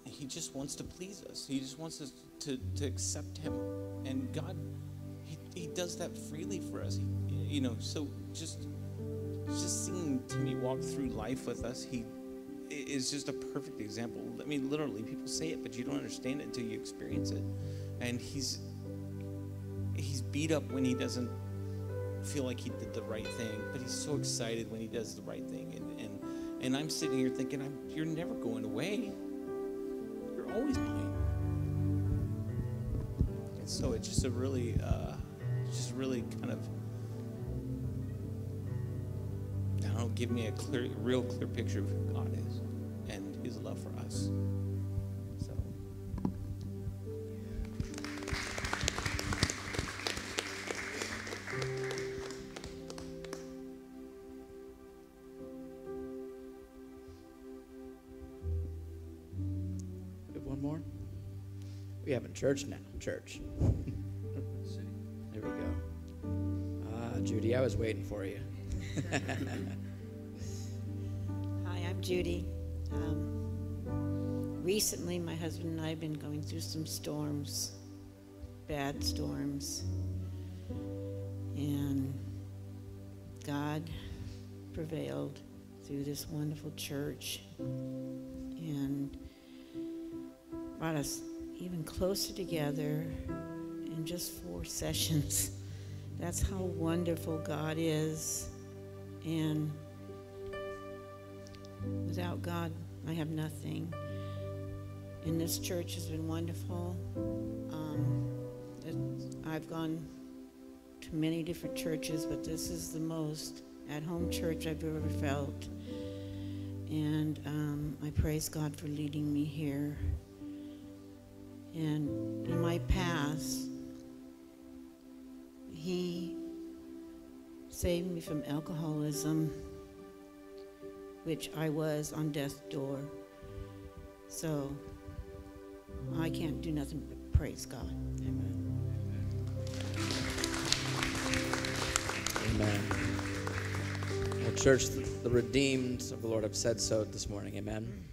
he just wants to please us. He just wants us to, to accept him. And God, he, he does that freely for us. He, you know, so just just seeing Timmy walk through life with us, he is just a perfect example. I mean, literally, people say it, but you don't understand it until you experience it. And he's he's beat up when he doesn't feel like he did the right thing, but he's so excited when he does the right thing. And and, and I'm sitting here thinking, I'm, you're never going away. You're always mine. And so it's just a really, uh, just really kind of, I don't know, give me a clear, real clear picture of who God is His love for us. So. We have one more. We have a church now. Church. there we go. Ah, Judy, I was waiting for you. Hi, I'm Judy. Um, recently, my husband and I have been going through some storms, bad storms. And God prevailed through this wonderful church and brought us even closer together in just four sessions. That's how wonderful God is. And without God, I have nothing. And this church has been wonderful. Um, I've gone to many different churches, but this is the most at home church I've ever felt. And um, I praise God for leading me here. And in my past, He saved me from alcoholism, which I was on death's door. So I can't do nothing but praise God. Amen. Amen. Well, church, the redeemed of the Lord have said so this morning. Amen.